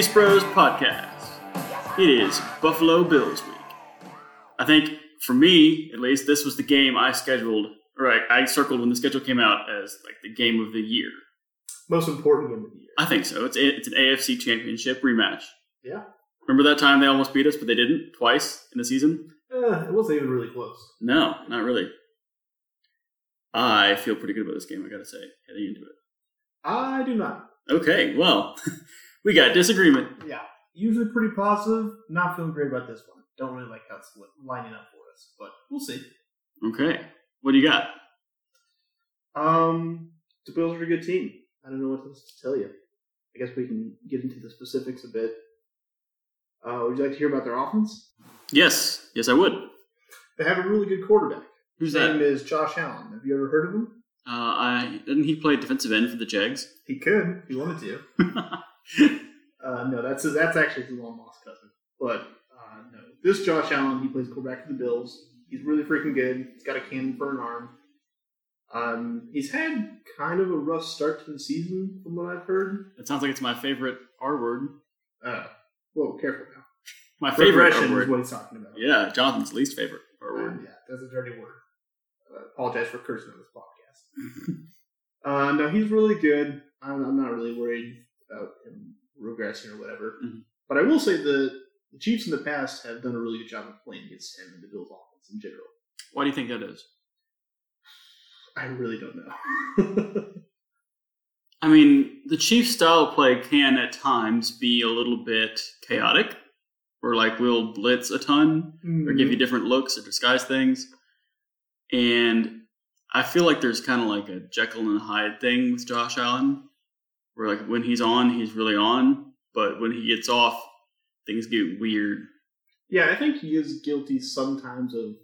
Chiefs Bros podcast. It is Buffalo Bills week. I think for me, at least, this was the game I scheduled, or I, I circled when the schedule came out as like the game of the year. Most important game of the year. I think so. It's a, it's an AFC Championship rematch. Yeah. Remember that time they almost beat us, but they didn't twice in the season? Eh, it wasn't even really close. No, not really. I feel pretty good about this game. I gotta say, heading into it. I do not. Okay, well, we got disagreement. Yeah. Usually pretty positive. Not feeling great about this one. Don't really like how it's lining up for us, but we'll see. Okay, what do you got? Um, the Bills are a good team. I don't know what else to tell you. I guess we can get into the specifics a bit. Uh, would you like to hear about their offense? Yes, yes, I would. They have a really good quarterback. Who's His name that? is Josh Allen. Have you ever heard of him? Uh, I didn't he play defensive end for the Jags? He could, if he wanted to. Uh, no, that's that's actually his long lost cousin. But uh, no, this Josh Allen, he plays quarterback for the Bills. He's really freaking good. He's got a cannon for an arm. Um, he's had kind of a rough start to the season, from what I've heard. It sounds like it's my favorite R word. Uh, whoa, careful now. My favorite R is what he's talking about. Yeah, Jonathan's least favorite R Uh, word. yeah, that's a dirty word. I apologize for cursing on this podcast. uh, no, he's really good. I'm, I'm not really worried about him regressing or whatever. Mhm. But I will say the, the Chiefs in the past have done a really good job of playing against him and the Bills offense in general. Why do you think that is? I really don't know. I mean, the Chiefs' style of play can at times be a little bit chaotic, or like we'll blitz a ton, or give you different looks or disguise things. And I feel like there's kind of like a Jekyll and Hyde thing with Josh Allen, where like when he's on, he's really on, but when he gets off, things get weird. Yeah, I think he is guilty sometimes of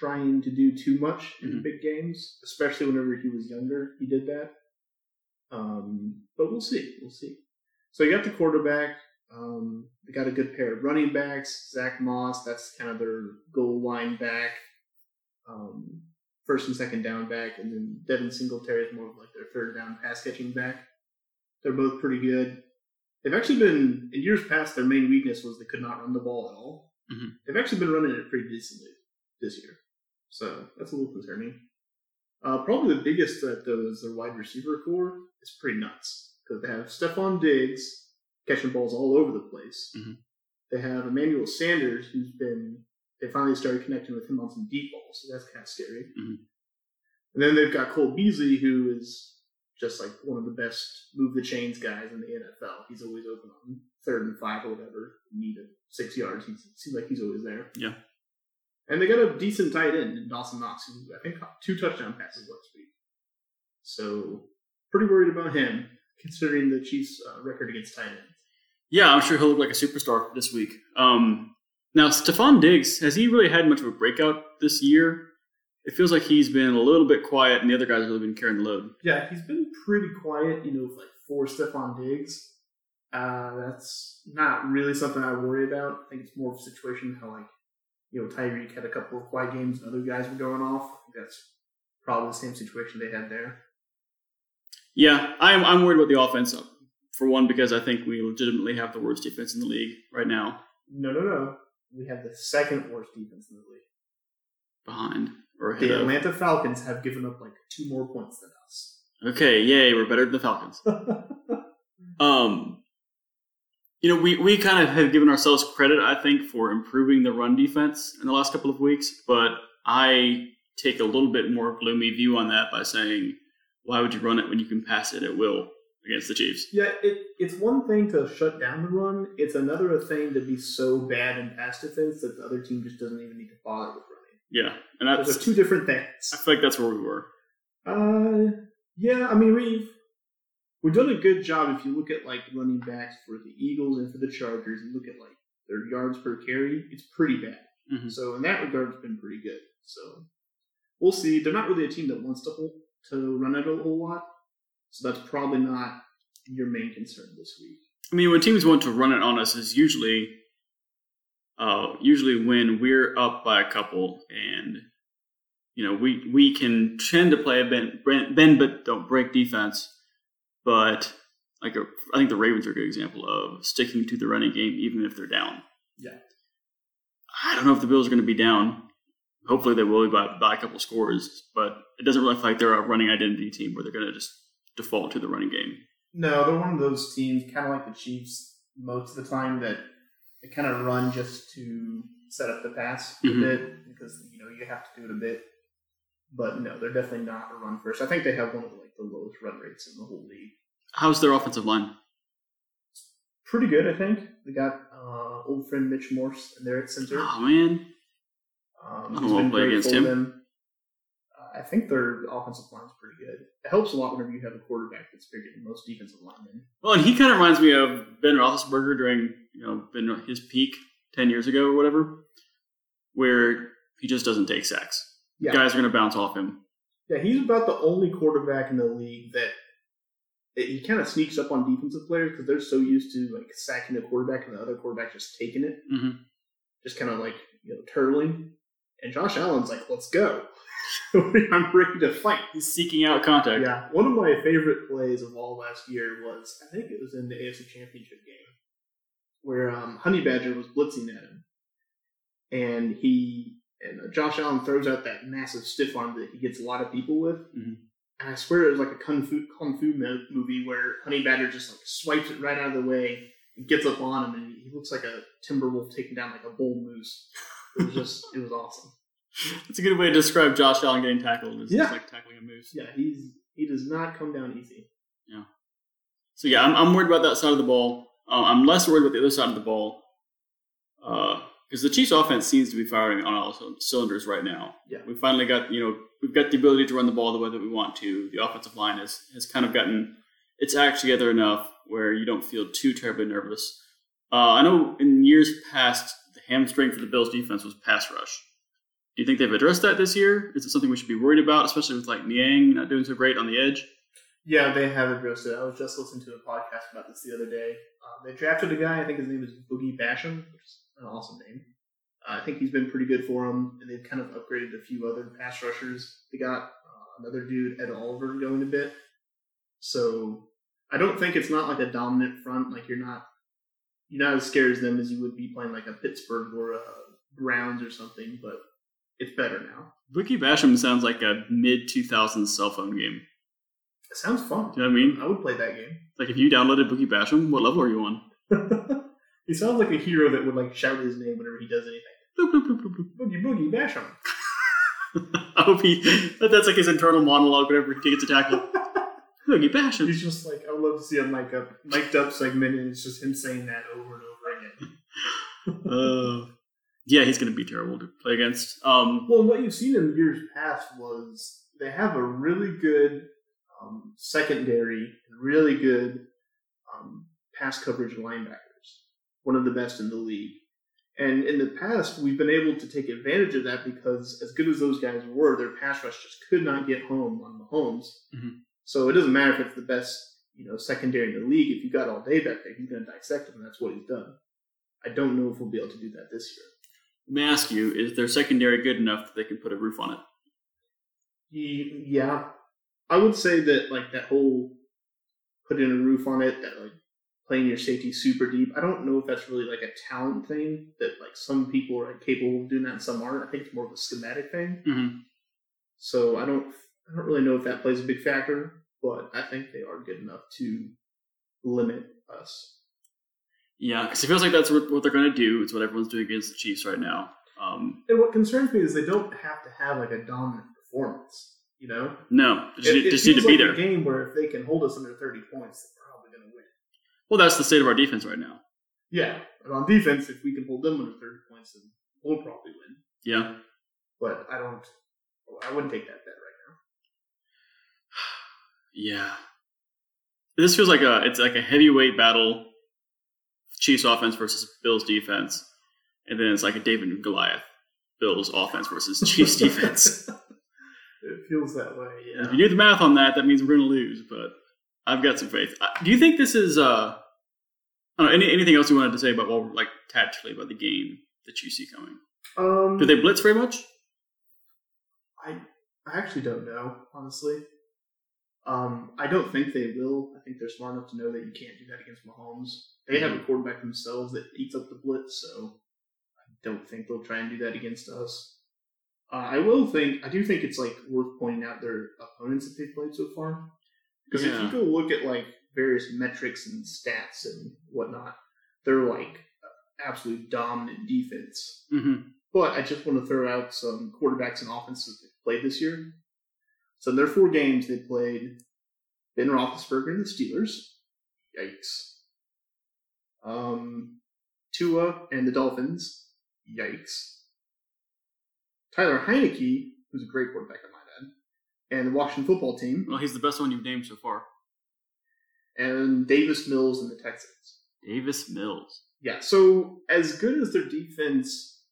trying to do too much in Mhm. big games, especially whenever he was younger. He did that. Um, but we'll see. We'll see. So you got the quarterback. Um, they got a good pair of running backs. Zach Moss, that's kind of their goal line back. Um, first and second down back, and then Devin Singletary is more of like their third down pass catching back. They're both pretty good. They've actually been in years past. Their main weakness was they could not run the ball at all. Mhm. They've actually been running it pretty decently this year, so that's a little concerning. Uh, probably the biggest threat though is their wide receiver corps. It's pretty nuts because they have Stefon Diggs catching balls all over the place. Mhm. They have Emmanuel Sanders, who's been they finally started connecting with him on some deep balls, so that's kind of scary. Mhm. And then they've got Cole Beasley, who is just like one of the best move the chains guys in the NFL. He's always open on third and five or whatever. Need a six yards. He seems like he's always there. Yeah. And they got a decent tight end in Dawson Knox, who I think caught two touchdown passes last week. So pretty worried about him, considering the Chiefs' uh, record against tight ends. Yeah, I'm sure he'll look like a superstar this week. Um, now, Stefon Diggs, has he really had much of a breakout this year? It feels like he's been a little bit quiet, and the other guys have really been carrying the load. Yeah, he's been pretty quiet, you know, with like four Stefon Diggs. Uh, that's not really something I worry about. I think it's more of a situation how like, you know, Tyreek had a couple of quiet games and other guys were going off. I think that's probably the same situation they had there. Yeah, I'm, I'm worried about the offense. For one, because I think we legitimately have the worst defense in the league right now, No, no, no. We have the second worst defense in the league. behind or The of. Atlanta Falcons have given up like two more points than us. Okay, yay, we're better than the Falcons. Um, you know, we, we kind of have given ourselves credit, I think, for improving the run defense in the last couple of weeks, but I take a little bit more gloomy view on that by saying, why would you run it when you can pass it at will against the Chiefs? Yeah, it, it's one thing to shut down the run. It's another thing to be so bad in pass defense that the other team just doesn't even need to bother with running. Yeah, and Those that's are two different things. I feel like that's where we were. Uh, yeah, I mean we've we've done a good job. If you look at like running backs for the Eagles and for the Chargers, and look at like their yards per carry, it's pretty bad. Mhm. So in that regard, it's been pretty good. So we'll see. They're not really a team that wants to hold, to run it a whole lot, so that's probably not your main concern this week. I mean, when teams want to run it on us, is usually, uh, usually when we're up by a couple, and you know we we can tend to play a bend, bend but don't break defense, but like a, I think the Ravens are a good example of sticking to the running game even if they're down. Yeah. I don't know if the Bills are going to be down. Hopefully they will be by, by a couple scores, but it doesn't really feel like they're a running identity team where they're going to just default to the running game. No, they're one of those teams, kind of like the Chiefs, most of the time that they kind of run just to set up the pass Mhm. a bit because you know you have to do it a bit. But no, they're definitely not a run first. I think they have one of like the lowest run rates in the whole league. How's their offensive line? Pretty good, I think. They got uh, old friend Mitch Morse in there at center. Oh man, Um, I don't want to play against him. I think their offensive line's pretty good. It helps a lot whenever you have a quarterback that's bigger than most defensive linemen. Well, and he kind of reminds me of Ben Roethlisberger during you know Ben his peak ten years ago or whatever, where he just doesn't take sacks. Yeah. Guys are going to bounce off him. Yeah, he's about the only quarterback in the league that that he kind of sneaks up on defensive players because they're so used to like sacking the quarterback and the other quarterback just taking it, Mhm. just kind of like you know turtling. And Josh Allen's like, "Let's go, I'm ready to fight." He's seeking out contact. Yeah, one of my favorite plays of all last year was I think it was in the AFC Championship game where um, Honey Badger was blitzing at him, and he and uh, Josh Allen throws out that massive stiff arm that he gets a lot of people with. Mhm. And I swear it was like a kung fu kung fu mo- movie where Honey Badger just like swipes it right out of the way and gets up on him, and he looks like a timber wolf taking down like a bull moose. It was just it was awesome. It's a good way to describe Josh Allen getting tackled. It's Yeah. just like tackling a moose. Yeah, he's he does not come down easy. Yeah. So yeah, I'm, I'm worried about that side of the ball. Uh, I'm less worried about the other side of the ball because the Chiefs' offense seems to be firing on all cylinders right now. Yeah. we finally got you know we've got the ability to run the ball the way that we want to. The offensive line has has kind of gotten its act together enough where you don't feel too terribly nervous. Uh, I know in years past the hamstring for the Bills' defense was pass rush. Do you think they've addressed that this year? Is it something we should be worried about, especially with like Niang not doing so great on the edge? Yeah, they have addressed it. I was just listening to a podcast about this the other day. Um, they drafted a guy, I think his name is Boogie Basham, which is an awesome name. Uh, I think he's been pretty good for them, and they've kind of upgraded a few other pass rushers. They got uh, another dude, Ed Oliver, going a bit. So I don't think it's not like a dominant front. Like you're not you're not as scared as them as you would be playing like a Pittsburgh or a Browns or something. But it's better now. Wiki Basham sounds like a mid 2000s cell phone game. It sounds fun. Do you know what I mean? I would play that game. Like if you downloaded Boogie Basham, what level are you on? he sounds like a hero that would like shout his name whenever he does anything. Bloop, bloop, bloop, bloop. Boogie boogie bash him. I hope he that- that's like his internal monologue whenever he gets a tackle. Boogie Basham. He's just like I would love to see a mic up, mic'd up segment, and it's just him saying that over and over again. Uh, yeah, he's gonna be terrible to play against. Um, Well, what you've seen in years past was they have a really good um, secondary, really good um, pass coverage linebackers, one of the best in the league. And in the past, we've been able to take advantage of that because, as good as those guys were, their pass rush just could not get home on Mahomes. Mhm. So it doesn't matter if it's the best, you know, secondary in the league. If you got all day back there, he's going to dissect him, and that's what he's done. I don't know if we'll be able to do that this year. Let me ask you: Is their secondary good enough that they can put a roof on it? Yeah, I would say that like that whole putting a roof on it, that like playing your safety super deep. I don't know if that's really like a talent thing that like some people are capable of doing that and some aren't. I think it's more of a schematic thing. Mm-hmm. So I don't I don't really know if that plays a big factor, but I think they are good enough to limit us. Yeah, because it feels like that's what they're gonna do. It's what everyone's doing against the Chiefs right now. Um, And what concerns me is they don't have to have like a dominant performance. You know, no, just, it, it just need to be like there. a game where if they can hold us under thirty points, they're probably going to win. Well, that's the state of our defense right now. Yeah, and on defense, if we can hold them under thirty points, then we'll probably win. Yeah. But I don't. I wouldn't take that bet right now. Yeah. This feels like a it's like a heavyweight battle. Chiefs offense versus Bills defense. And then it's like a David and Goliath. Bills offense versus Chiefs defense. it feels that way. Yeah. If you do the math on that, that means we're gonna lose, but I've got some faith. Do you think this is uh I don't know, any, anything else you wanted to say about well like tactically about the game that you see coming? Um, Do they blitz very much? I I actually don't know honestly. Um, I don't think they will. I think they're smart enough to know that you can't do that against Mahomes. They have a quarterback themselves that eats up the blitz, so I don't think they'll try and do that against us. Uh, I will think I do think it's like worth pointing out their opponents that they've played so far. Because if you go look at like various metrics and stats and whatnot, they're like absolute dominant defense. Mm-hmm. But I just want to throw out some quarterbacks and offenses that played this year. So in their four games, they played Ben Roethlisberger and the Steelers. Yikes. Um, Tua and the Dolphins. Yikes. Taylor Heinicke, who's a great quarterback, I might add, and the Washington football team, Well, he's the best one you've named so far. and Davis Mills and the Texans. Davis Mills. Yeah, so as good as their defense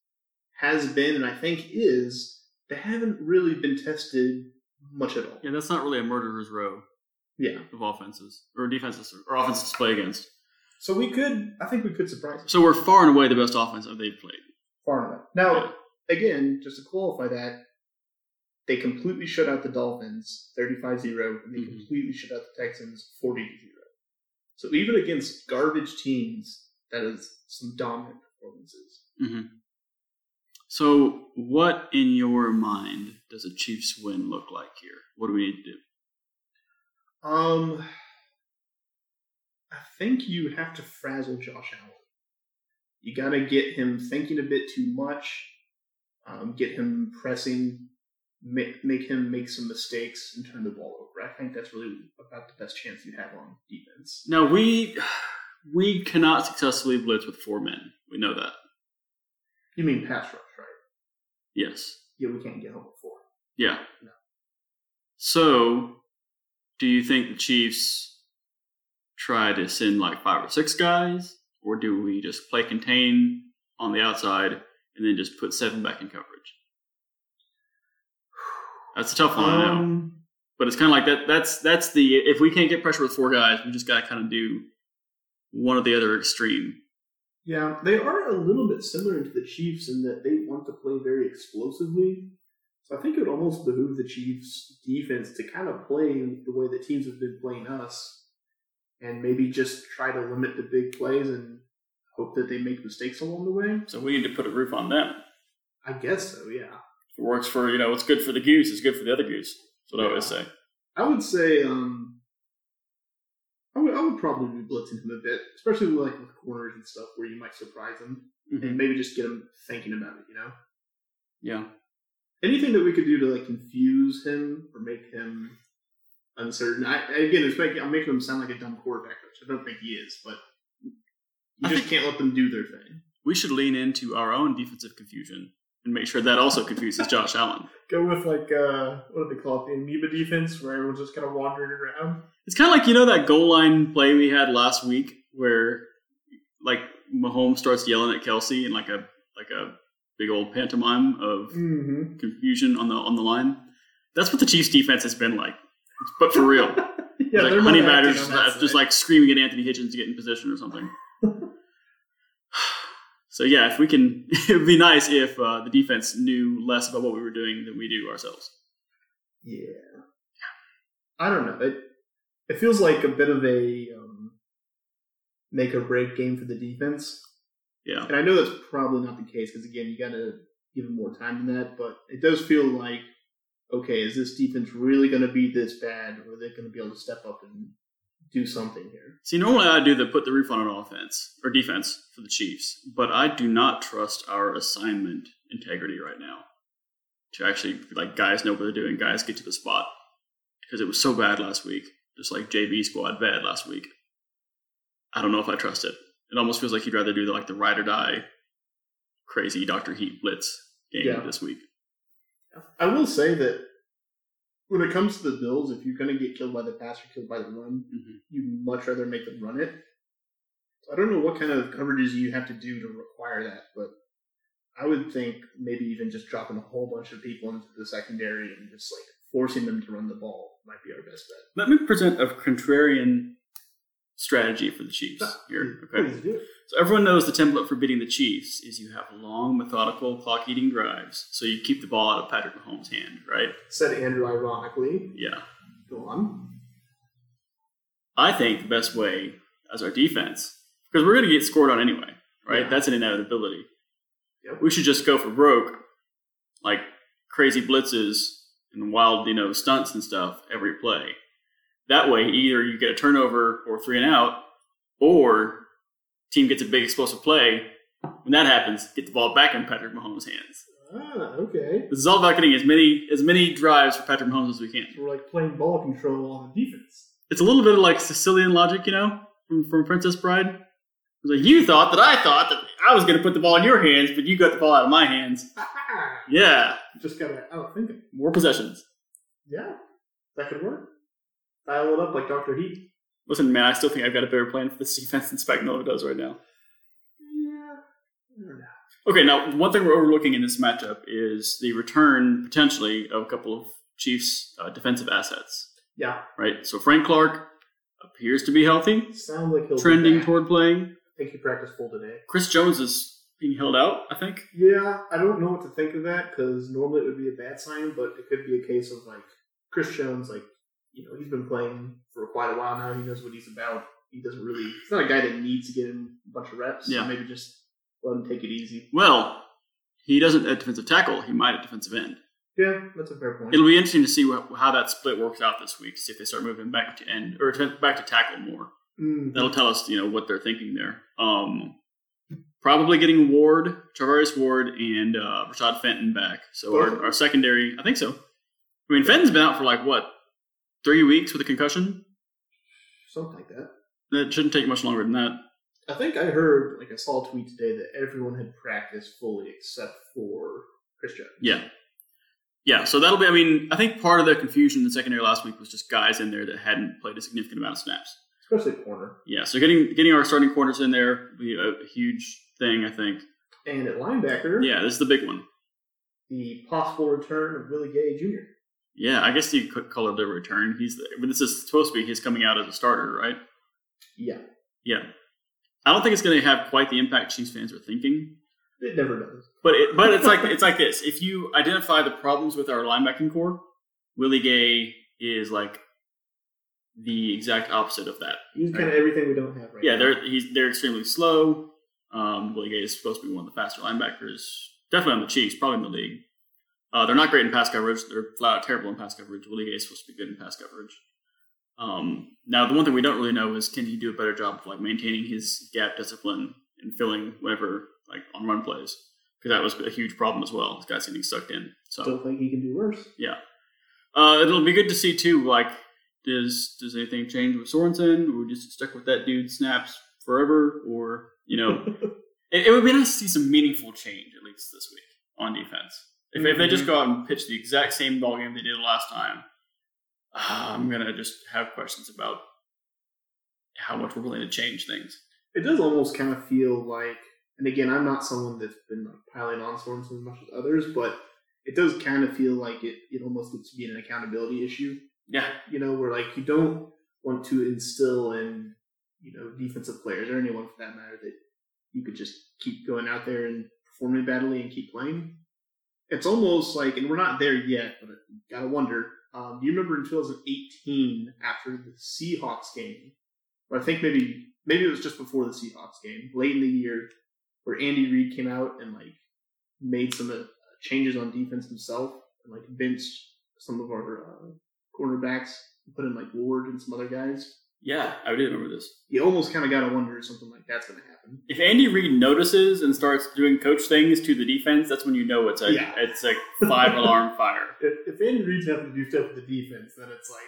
has been, and I think is, they haven't really been tested much at all. Yeah, that's not really a murderer's row Yeah. of offenses or defenses or offenses to play against. So we could, I think we could surprise them So we're far and away the best offense that they've played. far and away. Now, again, just to qualify that, they completely shut out the Dolphins 35 0, and they Mhm. completely shut out the Texans 40 0. So even against garbage teams, that is some dominant performances. hmm So, what in your mind does a Chiefs win look like here? What do we need to do? Um, I think you have to frazzle Josh Allen. You got to get him thinking a bit too much. Um, get him pressing, make, make him make some mistakes and turn the ball over. I think that's really about the best chance you have on defense. Now we we cannot successfully blitz with four men. We know that. You mean pass rush, right? Yes. Yeah, we can't get home before. Yeah. No. So, do you think the Chiefs try to send like five or six guys, or do we just play contain on the outside and then just put seven back in coverage? That's a tough one. Um, But it's kind of like that. That's that's the if we can't get pressure with four guys, we just got to kind of do one or the other extreme. Yeah, they are a little bit similar to the Chiefs in that they want to play very explosively. So I think it would almost behoove the Chiefs defense to kind of play the way the teams have been playing us and maybe just try to limit the big plays and hope that they make mistakes along the way. So we need to put a roof on them. I guess so, yeah. If it works for you know what's good for the goose is good for the other goose. That's what I always say. I would say um I would, I would probably be blitzing him a bit, especially like with corners and stuff where you might surprise him and mm-hmm. maybe just get him thinking about it, you know? Yeah. anything that we could do to like confuse him or make him uncertain. I again, it's making I'm making him sound like a dumb quarterback, which I don't think he is, but you I just can't let them do their thing. We should lean into our own defensive confusion and make sure that also confuses Josh Allen. Go with like uh what do they call it, the amoeba defense, where everyone's just kind of wandering around. It's kind of like you know that goal line play we had last week where like Mahomes starts yelling at Kelce in like a like a big old pantomime of Mm-hmm. confusion on the on the line. That's what the Chiefs defense has been like, but for real. Yeah, like honey badgers just, just like screaming at Anthony Hitchens to get in position or something. So yeah, if we can, it would be nice if uh, the defense knew less about what we were doing than we do ourselves. Yeah. I don't know. It it feels like a bit of a um, make or break game for the defense. Yeah, And I know that's probably not the case because again, you got to give them more time than that. But it does feel like, okay, is this defense really going to be this bad, or are they going to be able to step up and do something here? See, normally I do the put the roof on an offense or defense for the Chiefs, but I do not trust our assignment integrity right now. To actually, like, guys know what they're doing, guys get to the spot. Because it was so bad last week, just like JB squad bad last week. I don't know if I trust it. It almost feels like he'd rather do the, like the ride or die crazy Dr. Heat blitz game Yeah. this week. I will say that when it comes to the Bills, if you're going to get killed by the pass or killed by the run, Mhm. you'd much rather make them run it. I don't know what kind of coverages you have to do to require that, but I would think maybe even just dropping a whole bunch of people into the secondary and just like forcing them to run the ball might be our best bet. Let me present a contrarian strategy for the Chiefs here. Okay. Please do it. So everyone knows the template for beating the Chiefs is you have long, methodical, clock-eating drives, so you keep the ball out of Patrick Mahomes' hand, right? Said Andrew ironically. Yeah. Go on. I think the best way as our defense, because we're going to get scored on anyway, right? Yeah. That's an inevitability. Yep. We should just go for broke, like crazy blitzes and wild, you know, stunts and stuff every play. That way, either you get a turnover or three and out, or team gets a big explosive play. When that happens, get the ball back in Patrick Mahomes' hands. Ah, okay. This is all about getting as many as many drives for Patrick Mahomes as we can. So we're like playing ball control on the defense. It's a little bit of like Sicilian logic, you know, from, from Princess Bride. It's like you thought that I thought that I was going to put the ball in your hands, but you got the ball out of my hands. Yeah, Just gotta outthink it. more possessions. Yeah, that could work. Dial it up like Doctor Heat. Listen, man, I still think I've got a better plan for this defense than Spagnuolo does right now. Yeah. I don't know. Okay, now one thing we're overlooking in this matchup is the return potentially of a couple of Chiefs' uh, defensive assets. Yeah, Right, so Frank Clark appears to be healthy, sounds like he'll trending toward playing. I think he practiced full today. Chris Jones is being held out, I think. Yeah, I don't know what to think of that because normally it would be a bad sign, but it could be a case of like Chris Jones, like you know, he's been playing for quite a while now. He knows what he's about. He doesn't really. He's not a guy that needs to get in a bunch of reps. Yeah. So maybe just let him take it easy. Well, he doesn't at defensive tackle. He might at defensive end. Yeah, that's a fair point. It'll be interesting to see wh- how that split works out this week. To see if they start moving back to end or back to tackle more. Mm, That'll tell us, you know, what they're thinking there. Um, probably getting Ward, Charvarius Ward, and uh, Rashad Fenton back. So our, our secondary, I think so. I mean, Fenton's been out for like what three weeks with a concussion. something like that. That shouldn't take much longer than that. I think I heard, like I saw a tweet today that everyone had practiced fully except for Chris Jones. Yeah. Yeah, so that'll be. I mean, I think part of the confusion in the secondary last week was just guys in there that hadn't played a significant amount of snaps. especially corner. Yeah, so getting getting our starting corners in there will be a huge thing, I think. And at linebacker, Yeah, this is the big one. the possible return of Willie Gay Jr. Yeah, I guess you could call it a return. He's but this is supposed to be he's coming out as a starter, right? Yeah, Yeah. I don't think it's going to have quite the impact Chiefs fans are thinking, it never does. but it, but it's like it's like this. If you identify the problems with our linebacking corps, Willie Gay is like the exact opposite of that. He's kind of everything we don't have right Yeah, now. they're he's they're extremely slow. Um, Willie Gay is supposed to be one of the faster linebackers, definitely on the Chiefs, probably in the league. Uh, they're not great in pass coverage. They're flat out terrible in pass coverage. Willie Gay is supposed to be good in pass coverage. Um, now, the one thing we don't really know is can he do a better job of like maintaining his gap discipline and filling whatever like on run plays because that was a huge problem as well. This guy's getting sucked in. So Still think he can do worse. Yeah, uh, it'll be good to see too. Like, does does anything change with Sorensen? Or we just stuck with that dude snaps forever? Or you know, it, it would be nice to see some meaningful change at least this week on defense. If, if they just go out and pitch the exact same ball game they did last time, uh, I'm gonna just have questions about how much we're willing to change things. It does almost kind of feel like, and again, I'm not someone that's been like piling on Sorensen as much as others, but it does kind of feel like it, it almost gets to be an accountability issue. Yeah, You know, where like you don't want to instill in, you know, defensive players or anyone for that matter that you could just keep going out there and performing badly and keep playing. It's almost like, and we're not there yet, but gotta wonder. Um, do you remember in 2018 after the Seahawks game, or I think maybe maybe it was just before the Seahawks game, late in the year, where Andy Reid came out and like made some uh, changes on defense himself and like benched some of our uh, cornerbacks, put in like Ward and some other guys. Yeah, I did remember this. You almost kind of got to wonder if something like that's going to happen. If Andy Reid notices and starts doing coach things to the defense, that's when you know it's a Yeah. it's a five alarm fire. If, if Andy Reid's having to do stuff with the defense, then it's like,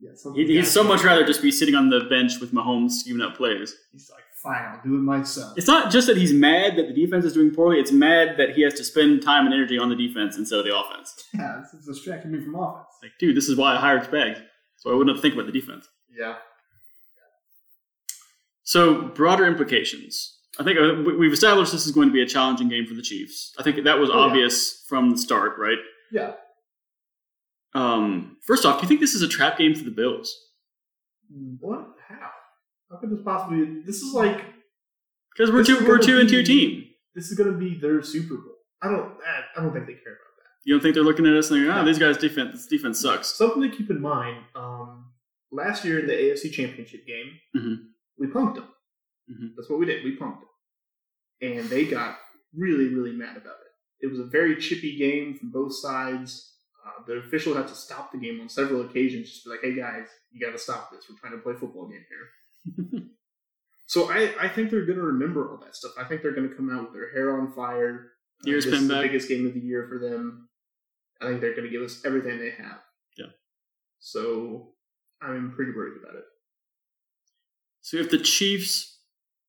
yeah, something. He'd, he'd so much rather just be sitting on the bench with Mahomes scheming up plays. He's like, fine, I'll do it myself. It's not just that he's mad that the defense is doing poorly. It's mad that he has to spend time and energy on the defense instead of the offense. Yeah, it's, it's distracting me from offense. Like, dude, this is why I hired Spags, so I wouldn't have to think about the defense. Yeah. So, broader implications. I think uh, we- we've established this is going to be a challenging game for the Chiefs. I think that was Oh, yeah. obvious from the start, right? Yeah. Um, first off, do you think this is a trap game for the Bills? What? How? How could this possibly? This is like Because we're two, we're two and two team. this is going to be their Super Bowl. I don't. I don't think they care about that. You don't think they're looking at us and they're, ah, No. these guys' defense, this defense sucks. Something to keep in mind. Um, last year in the AFC Championship game, Mhm. We punked them. Mhm. That's what we did. We punked them, and they got really, really mad about it. It was a very chippy game from both sides. Uh, the official had to stop the game on several occasions, just be like, "Hey guys, you got to stop this. We're trying to play a football game here." so I, I think they're going to remember all that stuff. I think they're going to come out with their hair on fire. Uh, this is the biggest game of the year for them. I think they're going to give us everything they have. Yeah. So I'm pretty worried about it. So if the Chiefs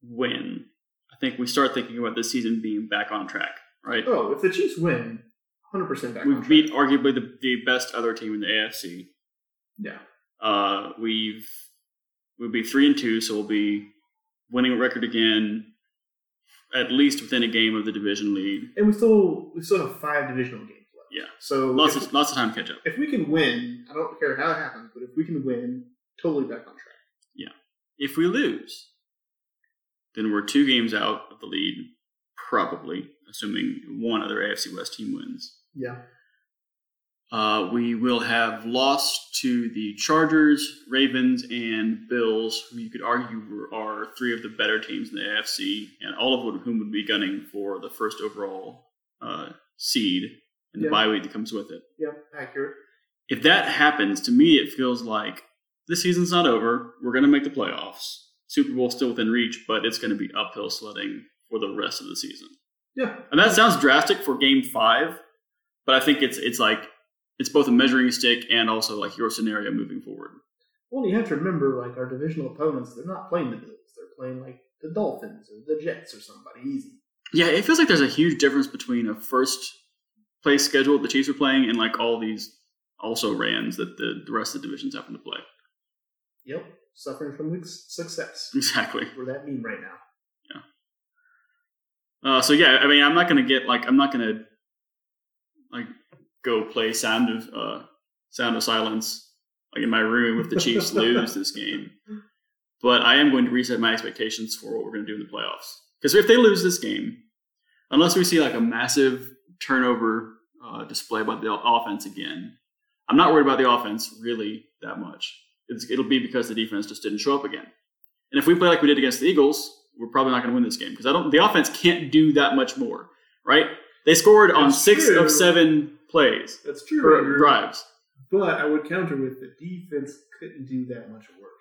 win, I think we start thinking about this season being back on track, right? Oh, if the Chiefs win, 100% back We've track. beat arguably the, the best other team in the AFC. Yeah. Uh, we've we'll be three and two, so we'll be winning a record again, at least within a game of the division lead. And we still we still have five divisional games left. Yeah. So Lots of lots of time to catch up. if we can win, I don't care how it happens, but if we can win, totally back on track. If we lose, then we're two games out of the lead, probably, assuming one other AFC West team wins. Yeah. Uh, we will have lost to the Chargers, Ravens, and Bills, who you could argue were, are three of the better teams in the AFC, and all of whom would be gunning for the first overall uh, seed and the Yeah. bye week that comes with it. Yeah, accurate. If that happens, to me, it feels like the season's not over. We're going to make the playoffs. Super Bowl still within reach, but it's going to be uphill sledding for the rest of the season. Yeah. And that sounds drastic for game five, but I think it's it's like it's both a measuring stick and also like your scenario moving forward. Well, you have to remember, like our divisional opponents, they're not playing the Bills. They're playing like the Dolphins or the Jets or somebody easy. Yeah, it feels like there's a huge difference between a first place schedule the Chiefs are playing and like all these also rans that the, the rest of the divisions happen to play. Yep. Suffering from success. Exactly. We're that meme right now. Uh, so yeah, I mean, I'm not gonna get like I'm not gonna like go play Sound of uh, Sound of Silence like in my room if the Chiefs lose this game. But I am going to reset my expectations for what we're going to do in the playoffs. Because if they lose this game, unless we see like a massive turnover uh, display by the offense again, I'm not worried about the offense really that much. It'll be because the defense just didn't show up again. And if we play like we did against the Eagles, we're probably not going to win this game because I don't. The offense can't do that much more, right? They scored on six true. of seven plays That's or drives. But I would counter with the defense couldn't do that much worse.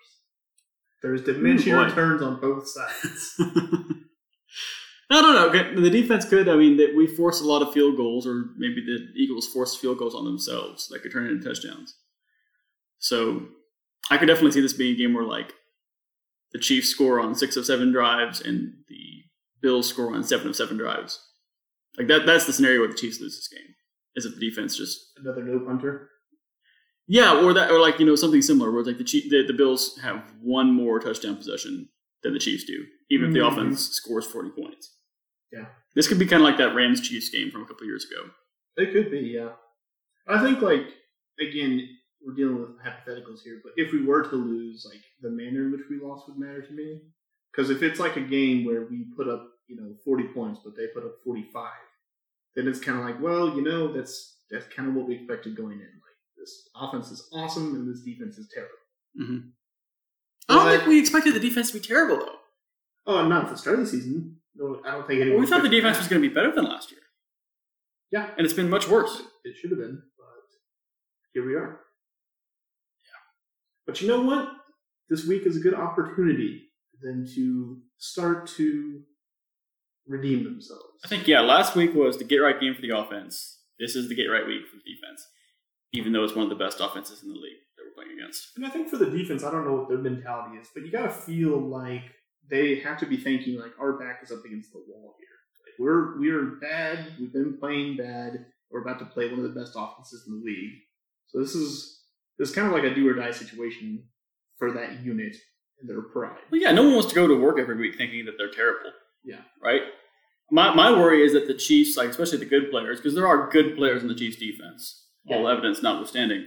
There's diminishing boy. returns on both sides. no, no, no. okay, The defense could. I mean, we forced a lot of field goals, or maybe the Eagles forced field goals on themselves that could turn into touchdowns. So I could definitely see this being a game where like the Chiefs score on six of seven drives and the Bills score on seven of seven drives. Like that. That's the scenario where the Chiefs lose this game. Is if the defense just Another no punter. yeah, or that, or like you know something similar where it's like the Chief, the, the Bills have one more touchdown possession than the Chiefs do, even if the Mhm. offense scores forty points. Yeah. this could be kind of like that Rams Chiefs game from a couple years ago. It could be, yeah. I think, like, again, we're dealing with hypotheticals here, but if we were to lose, like, the manner in which we lost would matter to me. Because if it's like a game where we put up, you know, 40 points, but they put up 45, then it's kind of like, well, you know, that's that's kind of what we expected going in. Like, this offense is awesome and this defense is terrible. Mm-hmm. I don't But- think we expected the defense to be terrible though. Oh, not at the start of the season. No, I don't think anyone. we thought the defense was going to be better than last year, Yeah, and it's been much worse. It should have been, but here we are. But you know what? This week is a good opportunity for them to start to redeem themselves. I think yeah, last week was the get right game for the offense. This is the get right week for the defense, even though it's one of the best offenses in the league that we're playing against. And I think for the defense, I don't know what their mentality is, but you got to feel like they have to be thinking like our back is up against the wall here. Like we're we're bad. We've been playing bad. We're about to play one of the best offenses in the league. So this is is kind of like a do or die situation for that unit and their pride. Well, yeah, no one wants to go to work every week thinking that they're terrible. Yeah. Right? My, my worry is that the Chiefs, like especially the good players, because there are good players in the Chiefs defense, all evidence notwithstanding.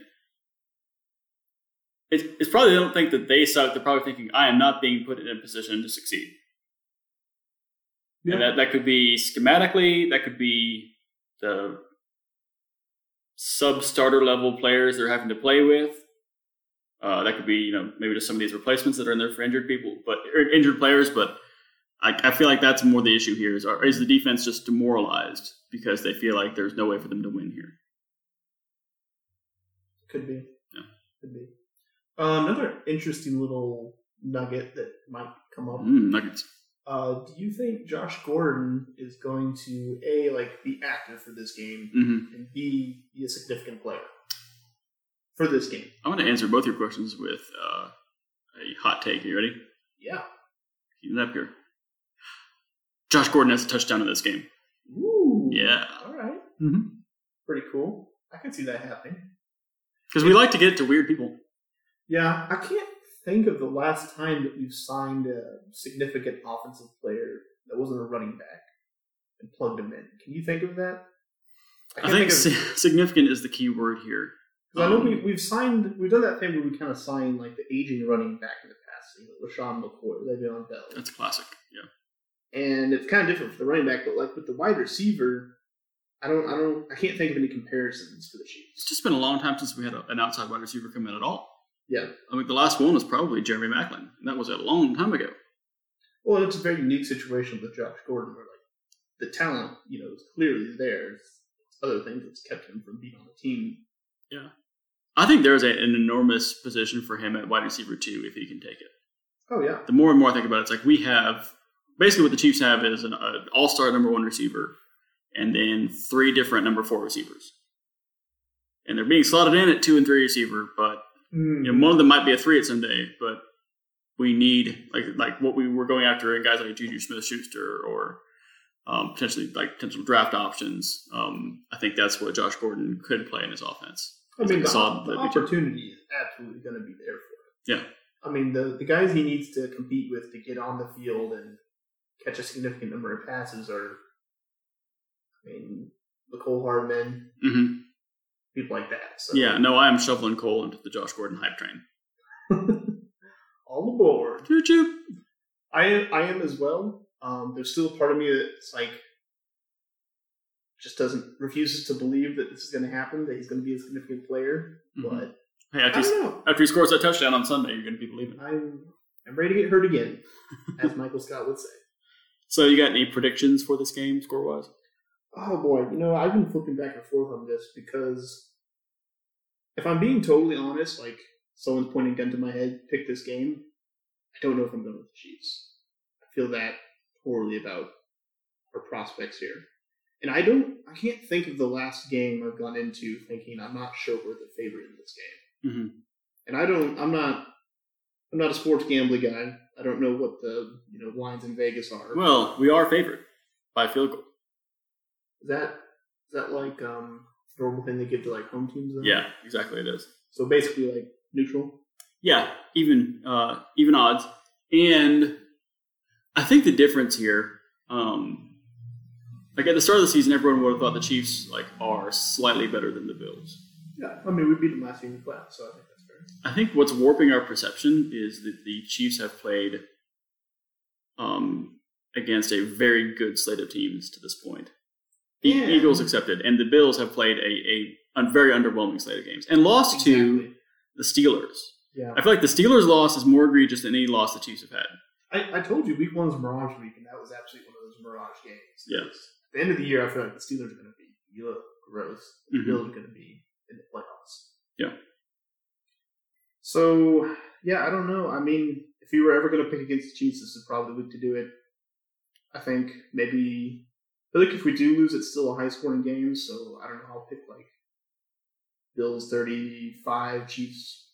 It's, it's probably they don't think that they suck. They're probably thinking, I am not being put in a position to succeed. And that, that could be schematically, that could be the sub starter level players they're having to play with. Uh, that could be, you know, maybe just some of these replacements that are in there for injured people, but or injured players. But I, I feel like that's more the issue here: is, is the defense just demoralized because they feel like there's no way for them to win here? Could be. Yeah. Could be. Uh, another interesting little nugget that might come up. Mm, nuggets. Uh, do you think Josh Gordon is going to a like be active for this game hmm and b be a significant player for this game? I want to answer both your questions with uh, a hot take. Are you ready? Yeah. Keep it up here. Josh Gordon has a touchdown in this game. Ooh. Yeah. All right. Mm-hmm. Pretty cool. I can see that happening. Because we like to get it to weird people. Yeah, I can't think of the last time that we've signed a significant offensive player that wasn't a running back and plugged him in. Can you think of that? I, can't think of- significant is the key word here. 'cause I know um, we, we've signed, we've done that thing where we kind of signed like the aging running back in the past, you know, LeSean McCoy, Le'Veon Bell, That's classic. Yeah. and it's kind of different for the running back, but like with the wide receiver, I don't, I don't, I can't think of any comparisons for the Chiefs. It's just been a long time since we had a, an outside wide receiver come in at all. Yeah. I mean, the last one was probably Jeremy Maclin. And that was a long time ago. Well, it's a very unique situation with Josh Gordon, where like the talent, you know, is clearly there. It's other things that's kept him from being on the team. Yeah. I think there's a, an enormous position for him at wide receiver too, if he can take it. Oh yeah, The more and more I think about it, it's like we have basically what the Chiefs have is an uh, all-star number one receiver, and then three different number four receivers, and they're being slotted in at two and three receiver. But Hmm. you know, one of them might be a three at some day, but we need like like what we were going after in guys like Juju Smith-Schuster or um, potentially like potential draft options. Um, I think that's what Josh Gordon could play in his offense. I mean, the, Solid the opportunity is absolutely going to be there for him. Yeah. I mean, the the guys he needs to compete with to get on the field and catch a significant number of passes are, I mean, Mecole Hardman, hmm people like that. So Yeah, no, I am shoveling coal into the Josh Gordon hype train. all aboard. Choo choo. I am, I am as well. Um, there's still a part of me that's like just doesn't refuses to believe that this is going to happen. That he's going to be a significant player, Mhm. but Hey, after he, don't know. after he scores that touchdown on Sunday, you're going to be believing. I'm I'm ready to get hurt again, as Michael Scott would say. So, you got any predictions for this game, score wise? Oh boy, you know I've been flipping back and forth on this because if I'm being totally honest, like someone's pointing a gun to my head, pick this game. I don't know if I'm going with the Chiefs. I feel that poorly about our prospects here, and I don't. I can't think of the last game I've gone into thinking I'm not sure we're the favorite in this game. hmm And I don't. I'm not. I'm not a sports gambling guy. I don't know what the you know lines in Vegas are. Well, we are favored by field goal. Is that is that like um normal thing they give to like home teams? Then? Yeah, exactly. It is. So basically, like neutral. Yeah, even uh, even odds, and I think the difference here, um, like at the start of the season, everyone would have thought the Chiefs like are slightly better than the Bills. Yeah, I mean we beat them last year in the playoffs, so I think that's fair. I think what's warping our perception is that the Chiefs have played um, against a very good slate of teams to this point, E- Yeah. Eagles accepted, and the Bills have played a, a, a very underwhelming slate of games and lost to the Steelers. Yeah, I feel like the Steelers' loss is more egregious than any loss the Chiefs have had. I, I told you week one was Mirage week, and that was absolutely one of those Mirage games. Yeah. At the end of the year, I feel like the Steelers are going to be ugh, gross. The Mhm. Bills are going to be in the playoffs. Yeah. So yeah, I don't know. I mean, if you were ever going to pick against the Chiefs, this is probably the week to do it. I think maybe. I like if we do lose, it's still a high scoring game. So I don't know. I'll pick like Bills thirty five, Chiefs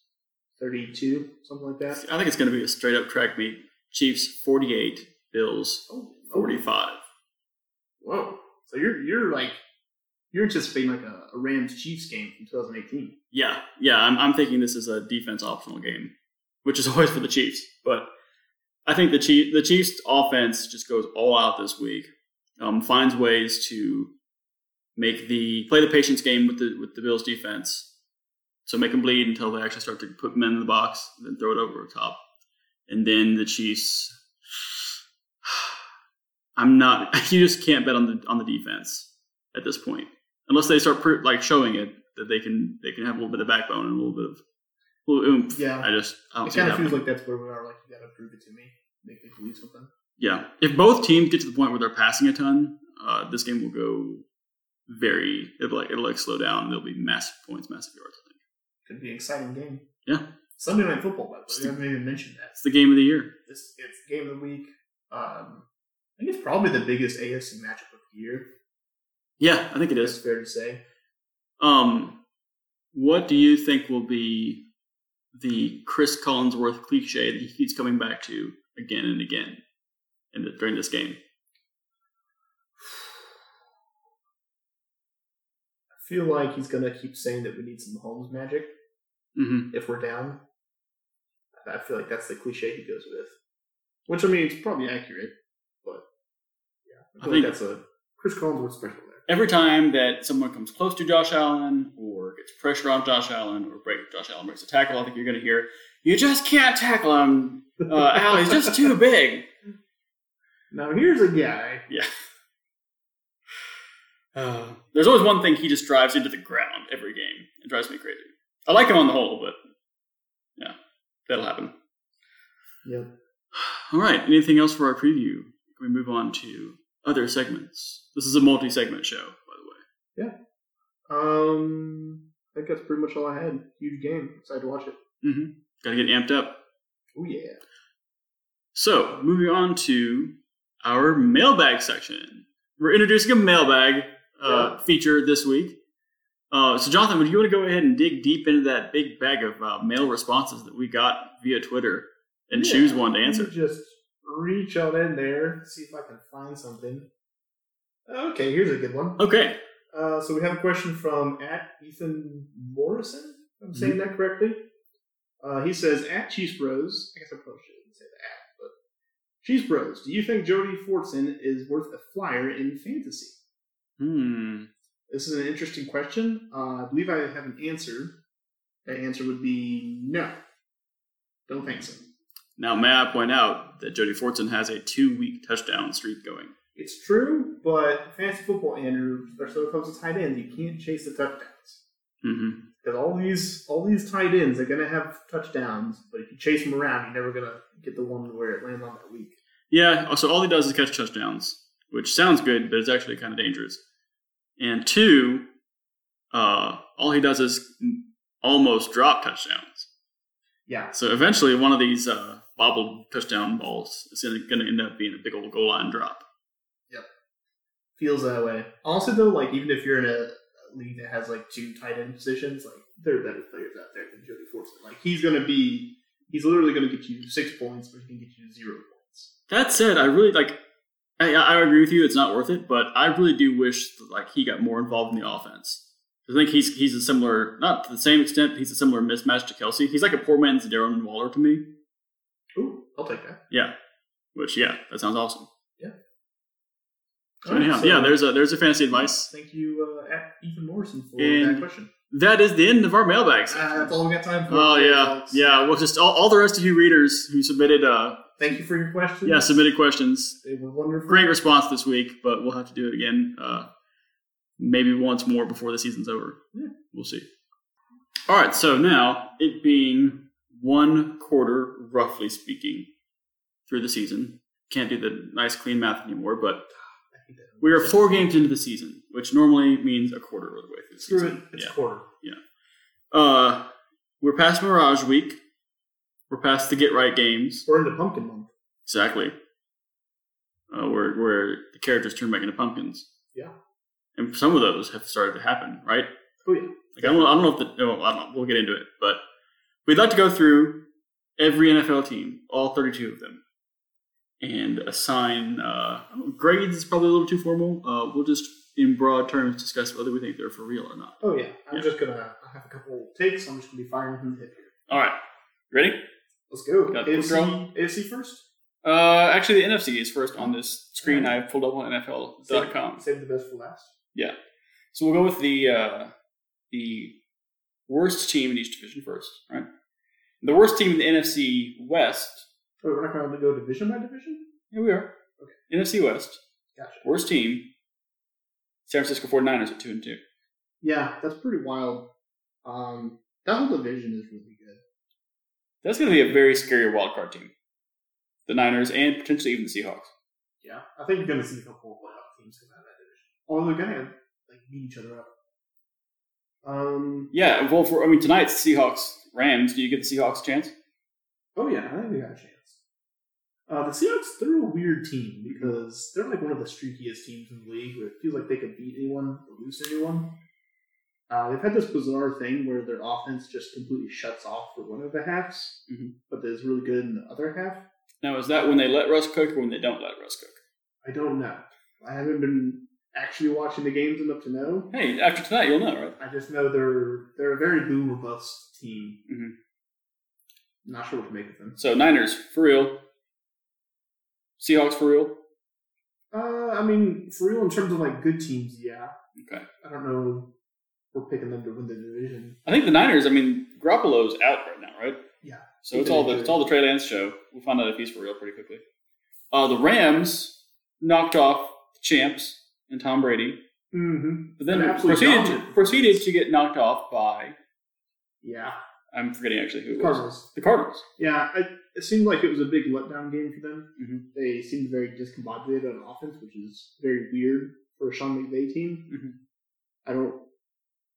thirty two, something like that. I think it's going to be a straight up track meet. Chiefs 48, Bills oh, oh, 45. Whoa! So you're you're like you're anticipating like a, a Rams Chiefs game from 2018. Yeah, yeah, I'm, I'm thinking this is a defense optional game, which is always for the Chiefs. But I think the Chief, the Chiefs offense just goes all out this week. Um, finds ways to make the play the patience game with the with the Bills defense. So make them bleed until they actually start to put men in the box, and then throw it over the top, and then the Chiefs. I'm not. You just can't bet on the on the defense at this point, unless they start like showing it that they can they can have a little bit of backbone and a little bit of Well, oomph. Yeah. I just I don't It kind of feels like that's where we are. Like you got to prove it to me, make me believe something. Yeah. If both teams get to the point where they're passing a ton, uh, this game will go very. It'll like it'll like slow down. There'll be massive points, massive yards. I think Could be an exciting game. Yeah. Sunday night football, by the way. We haven't even mentioned that. it's the game of the year. This it's game of the week. Um, I think it's probably the biggest AFC matchup of the year. Yeah, I think It's is. fair to say. Um, what do you think will be the Chris Collinsworth cliche that he keeps coming back to again and again in the, during this game? I feel like he's gonna keep saying that we need some Mahomes magic Mm-hmm. if we're down. I feel like that's the cliche he goes with. Which I mean, it's probably accurate, but yeah, I I think- like that's a Chris Collinsworth special there. Every time that someone comes close to Josh Allen or gets pressure on Josh Allen or break Josh Allen breaks a tackle, I think you're going to hear, "You just can't tackle him, uh, Al. He's just too big." Now here's a guy. Yeah. Uh, there's always one thing he just drives into the ground every game. It drives me crazy. I like him on the whole, but yeah, that'll happen. Yep. All right. Anything else for our preview? Can we move on to other segments? This is a multi-segment show, by the way. Yeah. Um, I think that's pretty much all I had. Huge game. Excited to watch it. Mm-hmm. Got to get amped up. Oh yeah. So, moving on to our mailbag section. We're introducing a mailbag uh, Yeah. feature this week. Uh, so, Jonathan, would you want to go ahead and dig deep into that big bag of uh, mail responses that we got via Twitter and Yeah, choose one to answer? Just reach on in there, see if I can find something. Okay, here's a good one. Okay. Uh, so we have a question from at Ethan Morrison. I'm saying Mm-hmm. that correctly. Uh, he says at Chiefs Bros. I guess I probably shouldn't say that, Chiefs Bros. Do you think Jody Fortson is worth a flyer in fantasy? Hmm. This is an interesting question. Uh, I believe I have an answer. That answer would be no. Don't think so. Now, may I point out that Jody Fortson has a two-week touchdown streak going? It's true, but fantasy football, Andrew, especially when it comes to tight ends, you can't chase the touchdowns. Mm-hmm. Because all these all these tight ends are gonna have touchdowns, but if you chase them around, you're never gonna get the one where it lands on that week. Yeah, so all he does is catch touchdowns, which sounds good, but it's actually kind of dangerous. And two, uh, all he does is almost drop touchdowns. Yeah, So eventually, one of these uh, bobbled touchdown balls is going to end up being a big old goal line drop. Yep. Feels that way. Also, though, like even if you're in a league that has like two tight end positions, like there are better players out there than Jody Fortson. Like he's gonna be, he's literally gonna get you six points, but he can get you zero points. That said, I really like. I, I agree with you; it's not worth it, but I really do wish that, like he got more involved in the offense. I think he's he's a similar, not to the same extent, he's a similar mismatch to Kelce. He's like a poor man's Darren Waller to me. Ooh, I'll take that. Yeah, which yeah, that sounds awesome. So anyhow, so yeah, there's a there's a fantasy advice. Thank you, uh, Ethan Morrison, for And- that question. That is the end of our mailbags. Uh, that's all we got time for. Oh yeah, yeah. Well, just all, all the rest of you readers who submitted, uh, Thank you for your questions. yeah, submitted questions. they were wonderful. Great response this week, but we'll have to do it again, uh, maybe once more before the season's over. Yeah. We'll see. All right, so now it being one quarter, roughly speaking, through the season. Can't do the nice clean math anymore, but I hate that. We are four games into the season, which normally means a quarter of the way through the Screw season. it. It's Yeah. a quarter. Yeah. Uh, we're past Mirage Week. We're past the Get Right games. We're into pumpkin month. Exactly. Uh, where where the characters turn back into pumpkins. Yeah. And some of those have started to happen, right? Oh yeah. Like I don't, I don't know if the no, I don't know. We'll get into it, but we'd like to go through every NFL team, all 32 of them, and assign uh, grades. Is probably a little too formal. Uh, we'll just, in broad terms, discuss whether we think they're for real or not. Oh yeah. I'm Yeah. just gonna I have a couple takes. I'm just gonna be firing from the hip here. All right, ready? Let's go. Got a quick draw? AFC, AFC first. Uh, actually, the NFC is first on this screen. I pulled up on NFL.com. Save the best for last. Yeah. So we'll go with the uh, the worst team in each division first, right? The worst team in the NFC West. Wait, we're not gonna go division by division. Here we are. Okay. NFC West. Gotcha. Worst team. San Francisco 49ers at two and two. Yeah, that's pretty wild. Um, that whole division is really good. That's going to be a very scary wild card team. The Niners and potentially even the Seahawks. Yeah, I think you're going to see a couple of playoff teams come out of that division. Although they're going to like beat each other up. Um. Yeah, well, for I mean tonight's Seahawks Rams. Do you get the Seahawks a chance? Oh yeah, I think they got a chance. Uh, the Seahawks, they're a weird team because they're like one of the streakiest teams in the league where it feels like they could beat anyone or lose anyone. Uh, they've had this bizarre thing where their offense just completely shuts off for one of the halves, Mhm. but is really good in the other half. Now, is that when they let Russ cook or when they don't let Russ cook? I don't know. I haven't been actually watching the games enough to know. Hey, after tonight, you'll know, right? I just know they're they're a very boom or bust team. Mhm. Not sure what to make of them. So Niners for real. Seahawks for real. Uh, I mean, for real, in terms of like good teams, yeah. Okay. I don't know. if We're picking them to win the division. I think the Niners. I mean, Garoppolo's out right now, right? Yeah. So it's all the it's all the Trey Lance show. We'll find out if he's for real pretty quickly. Uh, the Rams knocked off the champs and Tom Brady, Mm-hmm. but then proceeded to, proceeded to get knocked off by Yeah. I'm forgetting actually who it was. Cardinals. The Cardinals. Yeah, I, it seemed like it was a big letdown game for them. Mhm. They seemed very discombobulated on offense, which is very weird for a Sean McVay team. Mhm. I don't.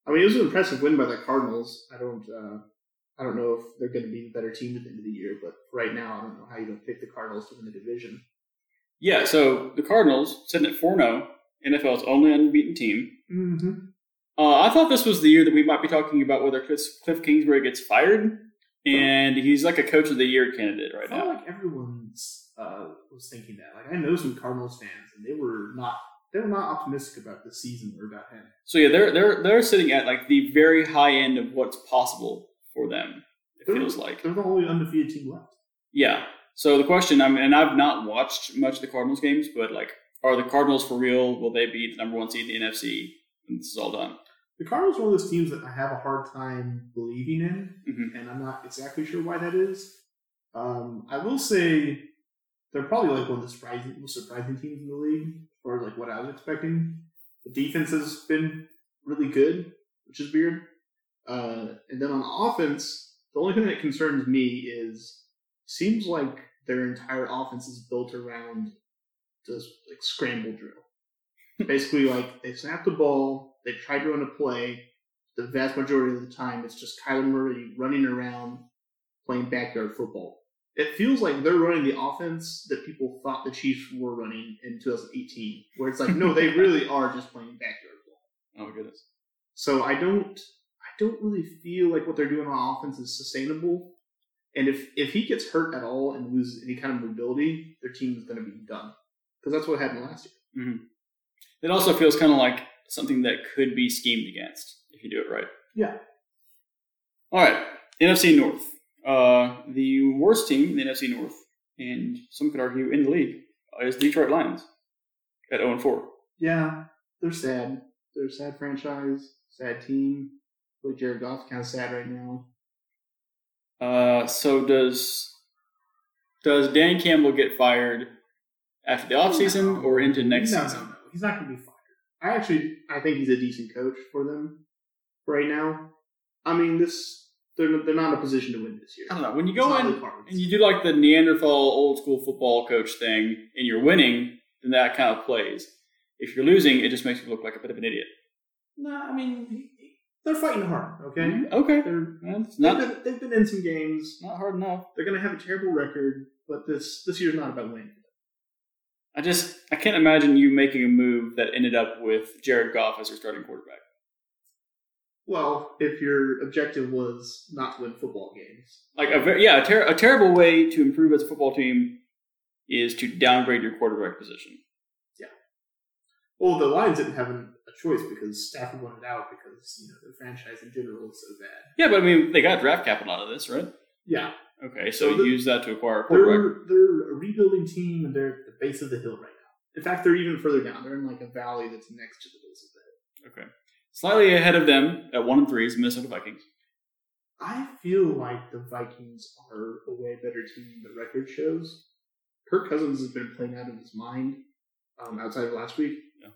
I mean, it was an impressive win by the Cardinals. I don't. Uh, I don't know if they're going to be the better team at the end of the year, but right now, I don't know how you don't pick the Cardinals to win the division. Yeah. So the Cardinals sitting at four 0 NFL's only unbeaten team. Mm-hmm. Uh, I thought this was the year that we might be talking about whether Cliff, Cliff Kingsbury gets fired, and he's like a coach of the year candidate right now. like everyone's uh, was thinking that. Like I know some Cardinals fans, and they were not. They were not optimistic about the season or about him. So yeah, they're they're they're sitting at like the very high end of what's possible for them. It They're- feels like. They're the only undefeated team left. Yeah. So the question, I mean, and I've not watched much of the Cardinals games, but like, are the Cardinals for real? Will they be the number one seed in the NFC? And this is all done. The Cardinals are one of those teams that I have a hard time believing in, Mhm. and I'm not exactly sure why that is. Um, I will say they're probably like one of the surprising, most surprising teams in the league, or like what I was expecting. The defense has been really good, which is weird. Uh, and then on offense, the only thing that concerns me is seems like their entire offense is built around just like scramble drill. Basically, like they snap the ball, they try to run a play. The vast majority of the time, it's just Kyler Murray running around playing backyard football. It feels like they're running the offense that people thought the Chiefs were running in 2018, where it's like, no, they really are just playing backyard football. Oh my goodness. So I don't, I don't really feel like what they're doing on offense is sustainable. And if if he gets hurt at all and loses any kind of mobility, their team is going to be done because that's what happened last year. Mm-hmm. It also feels kind of like something that could be schemed against if you do it right. Yeah. All right, NFC North. Uh, the worst team in the NFC North, and some could argue in the league, is the Detroit Lions at 0 4. Yeah, they're sad. They're a sad franchise, sad team. But Jared Goff's kind of sad right now. Uh, so does does Dan Campbell get fired after the offseason or into next no, season? No, no, he's not going to be fired. I actually, I think he's a decent coach for them right now. I mean, this they're they're not in a position to win this year. I don't know. When you go not in and you do like the Neanderthal old school football coach thing and you're winning, then that kind of plays. If you're losing, it just makes you look like a bit of an idiot. no, I mean, they're fighting hard. Okay, Mhm. Okay. they're That's they've been, they've been in some games. not hard enough. They're going to have a terrible record, but this this year's not about winning. I just I can't imagine you making a move that ended up with Jared Goff as your starting quarterback. Well, if your objective was not to win football games, Like a very, yeah, a, ter- a terrible way to improve as a football team is to downgrade your quarterback position. Yeah. Well, the Lions didn't have an, a choice because Stafford wanted out because you know the franchise in general is so bad. Yeah, but I mean they got draft capital out of this, right? Yeah, Okay, so, So the- use that to acquire a they're they're a rebuilding team and they're at the base of the hill right now. In fact, they're even further down. They're in like a valley that's next to the base of the hill. Okay, slightly ahead of them at one and three is Minnesota Vikings. I feel like the Vikings are a way better team than the record shows. Kirk Cousins has been playing out of his mind um, outside of last week. Yeah.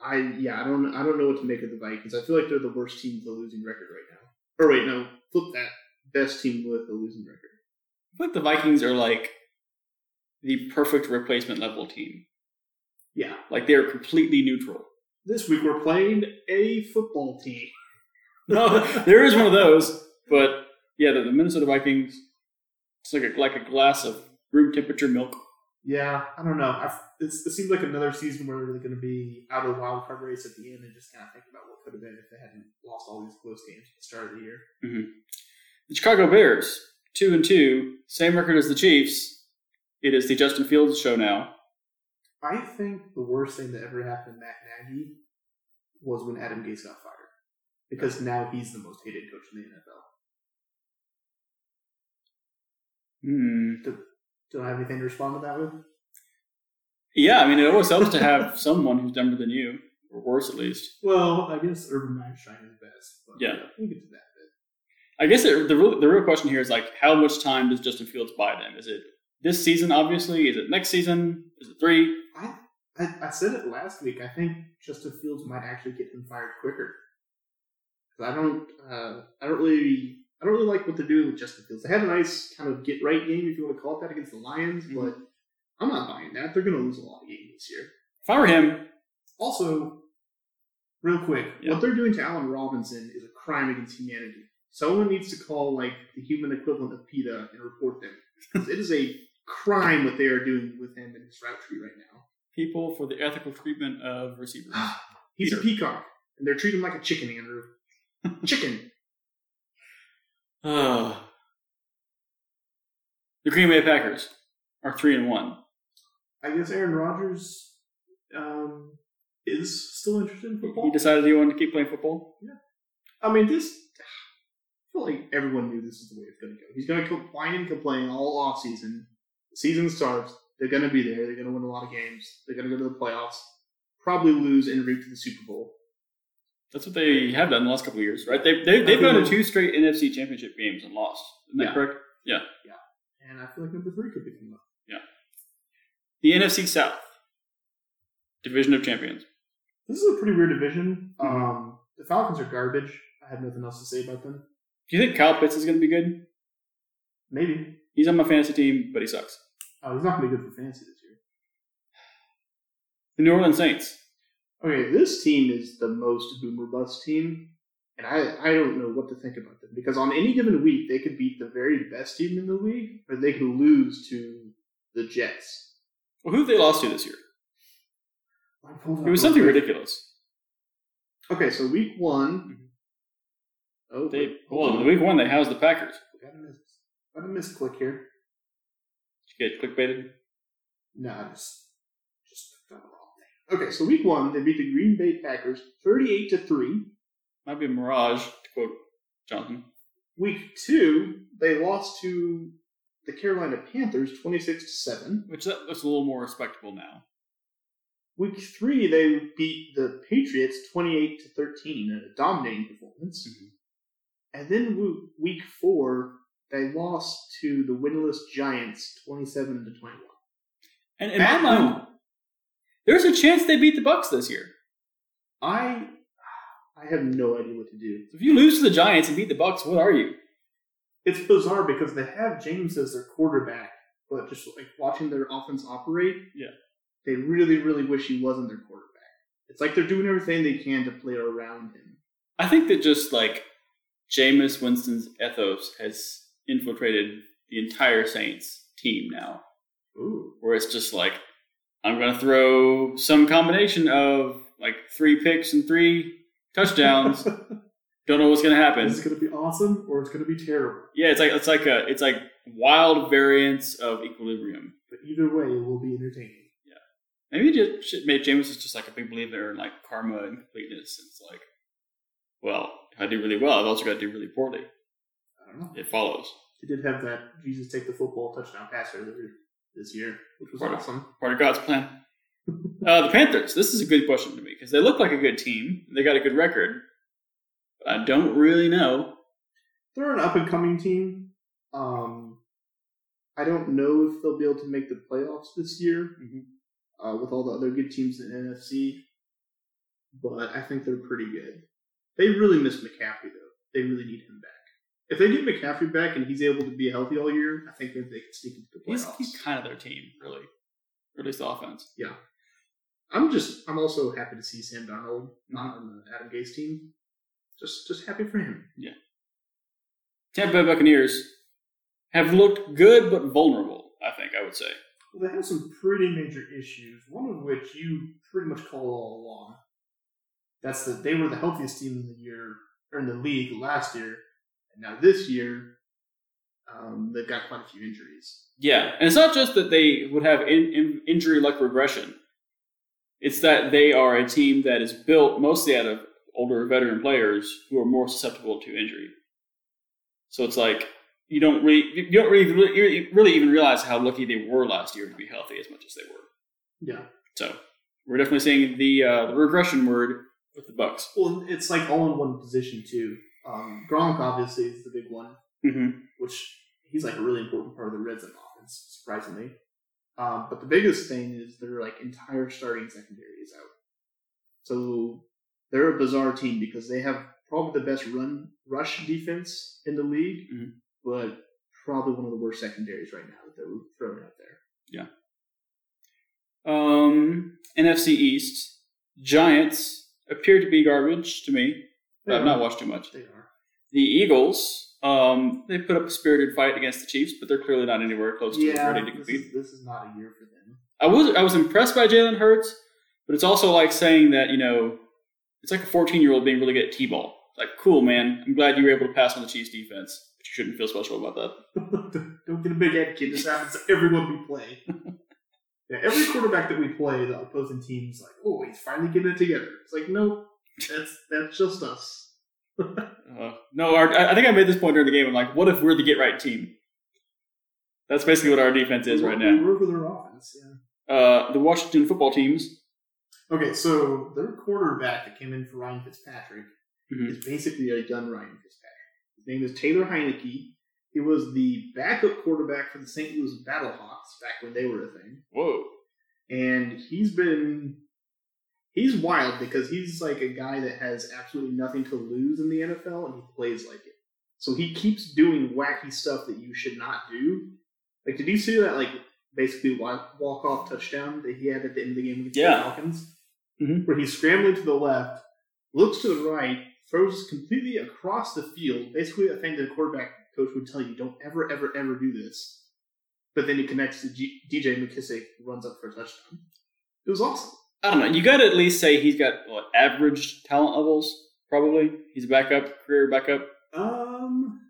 I yeah I don't I don't know what to make of the Vikings. I feel like they're the worst team with a losing record right now. Or wait no flip that best team with a losing record. I like the Vikings are like the perfect replacement level team. Yeah. Like they're completely neutral. This week we're playing a football team. No, there is one of those, but yeah, the, the Minnesota Vikings. It's like a like a glass of room temperature milk. Yeah, I don't know. I, it's, it seems like another season where we're really going to be out of the wild card race at the end and just kind of think about what could have been if they hadn't lost all these close games at the start of the year. Mm-hmm. The Chicago Bears, two and two, same record as the Chiefs. It is the Justin Fields show now. I think the worst thing that ever happened to Matt Nagy was when Adam Gase got fired. Because now he's the most hated coach in the NFL. Hmm. Do I have anything to respond to that with? Yeah, I mean, it always helps to have someone who's dumber than you, or worse at least. Well, I guess Urban Meyer is best. But Yeah. We get to that. I guess it, the real, the real question here is like, how much time does Justin Fields buy them? Is it this season? Obviously, is it next season? Is it three? I, I I said it last week. I think Justin Fields might actually get him fired quicker. I don't uh, I don't really I don't really like what they're doing with Justin Fields. They had a nice kind of get right game, if you want to call it that, against the Lions, Mhm. but I'm not buying that. They're going to lose a lot of games this year. If I were him, Also, real quick, Yeah. what they're doing to Allen Robinson is a crime against humanity. Someone needs to call like the human equivalent of PETA and report them. 'Cause it is a crime what they are doing with him in his route tree right now. people for the ethical treatment of receivers. He's Peter. a peacock, and they're treating him like a chicken, Andrew. chicken. Uh, the Green Bay Packers are three and one. I guess Aaron Rodgers um, is still interested in football. He decided he wanted to keep playing football. Yeah. I mean, this. Feel like everyone knew this is the way it's going to go. He's going to whine and complain all off season. The season starts. They're going to be there. They're going to win a lot of games. They're going to go to the playoffs. Probably lose en route to the Super Bowl. That's what they have done the last couple of years, right? They, they, they've gone to two straight NFC championship games and lost. Isn't that Yeah. correct? And I feel like number three could be coming up. Yeah. The NFC South, Division of Champions. This is a pretty weird division. Mhm. Um, the Falcons are garbage. I have nothing else to say about them. Do you think Kyle Pitts is going to be good? Maybe. He's on my fantasy team, but he sucks. Oh, he's not going to be good for fantasy this year. The New Orleans Saints. Okay, this team is the most boomer bust team, and I, I don't know what to think about them because on any given week they could beat the very best team in the league, or they could lose to the Jets. Well, who have they lost to this year? It was something ridiculous. Okay, so week one. Mm-hmm. Oh, They wait, well, on. the week one they housed the Packers. Got a miss. Got a misclick here. Did you get clickbaited? No, I just just got the wrong thing. Okay, so week one they beat the Green Bay Packers thirty-eight to three. Might be a mirage, to quote Jonathan. Week two they lost to the Carolina Panthers twenty-six to seven. Which that, that's a little more respectable now. Week three they beat the Patriots twenty-eight to thirteen in a dominating performance. Mhm. And then week four they lost to the winless Giants twenty-seven to twenty-one. And in my mind, home. there's a chance they beat the Bucks this year. I I have no idea what to do. If you lose to the Giants and beat the Bucks, what are you? It's bizarre because they have Jameis as their quarterback, but just like watching their offense operate, Yeah. they really, really wish he wasn't their quarterback. It's like they're doing everything they can to play around him. I think that just like Jameis Winston's ethos has infiltrated the entire Saints team now, Ooh. where it's just like I'm going to throw some combination of like three picks and three touchdowns. Don't know what's going to happen. Is it going to be awesome or it's going to be terrible? Yeah, it's like it's like a it's like wild variants of equilibrium. But either way, it will be entertaining. Yeah, maybe just maybe Jameis is just like a big believer in like karma and completeness. It's like, well, if I do really well, I've also got to do really poorly. I don't know. It follows. They did have that Jesus take the football touchdown pass earlier this year, which was Part of- awesome. Part of God's plan. uh, the Panthers. This is a good question to me because they look like a good team. They got a good record. But I don't really know. They're an up and coming team. Um, I don't know if they'll be able to make the playoffs this year uh, with all the other good teams in the NFC, but I think they're pretty good. They really miss McCaffrey though. They really need him back. If they get McCaffrey back and he's able to be healthy all year, I think that they can sneak into the He's, playoffs. he's kind of their team, really. Or at least the offense. Yeah, I'm just I'm also happy to see Sam Darnold not on the Adam Gase team. Just just happy for him. Yeah. Tampa Bay Buccaneers have looked good but vulnerable, I think I would say. Well, they have some pretty major issues. One of which you pretty much called all along. That's that they were the healthiest team in the year or in the league last year, and now this year, um, they've got quite a few injuries. Yeah, and it's not just that they would have in, in, injury luck regression. It's that they are a team that is built mostly out of older veteran players who are more susceptible to injury. So it's like you don't really you don't really really, really even realize how lucky they were last year to be healthy as much as they were. Yeah. So we're definitely seeing the uh, the regression word with the Bucks. Well, it's like all in one position too. Um, Gronk obviously is the big one, Mm-hmm. which he's like a really important part of the Red Zone offense, surprisingly. Um, but the biggest thing is their like entire starting secondary is out. So they're a bizarre team because they have probably the best run rush defense in the league, Mhm. but probably one of the worst secondaries right now that they're throwing out there. Yeah. Um, NFC East Giants appear to be garbage to me. I've not watched too much. They are. The Eagles, um, they put up a spirited fight against the Chiefs, but they're clearly not anywhere close to Yeah, ready to this compete. is, this is not a year for them. I was I was impressed by Jalen Hurts, but it's also like saying that you know it's like a 14 year old being really good at t-ball. It's like, cool, man. I'm glad you were able to pass on the Chiefs defense, but you shouldn't feel special about that. Don't get a big head, kid. This happens to everyone we play. yeah, every quarterback that we play, the opposing team's like, "Oh, he's finally getting it together." It's like, no, that's that's just us. Uh, no, our, I think I made this point during the game. I'm like, what if we're the get right team? That's basically what our defense is right now. We now. work with their offense. Yeah. Uh, the Washington football teams. Okay, so their quarterback that came in for Ryan Fitzpatrick Mhm. is basically a young Ryan Fitzpatrick. His name is Taylor Heinicke. He was the backup quarterback for the St. Louis Battlehawks back when they were a thing. Whoa. and he's been he's wild because he's like a guy that has absolutely nothing to lose in the NFL and he plays like it. So he keeps doing wacky stuff that you should not do. Like, did you see that like basically walk off touchdown that he had at the end of the game against Yeah. the Falcons? Mhm. Where he's scrambling to the left, looks to the right, throws completely across the field. Basically, a thing that the quarterback coach would tell you: don't ever, ever, ever do this. But then he connects to G- DJ McKissic, runs up for a touchdown. It was awesome. I don't know. You got to at least say he's got what average talent levels. Probably he's a backup, career backup. Um,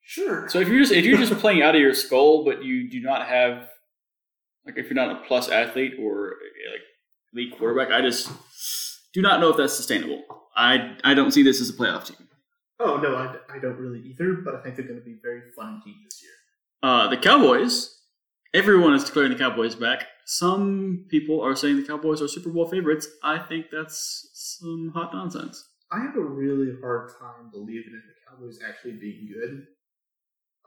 sure. So if you're just if you're just playing out of your skull, but you do not have like if you're not a plus athlete or like elite quarterback, I just do not know if that's sustainable. I I don't see this as a playoff team. Oh no, I, I don't really either, but I think they're going to be a very fun team this year. Uh, the Cowboys. Everyone is declaring the Cowboys back. Some people are saying the Cowboys are Super Bowl favorites. I think that's some hot nonsense. I have a really hard time believing in the Cowboys actually being good.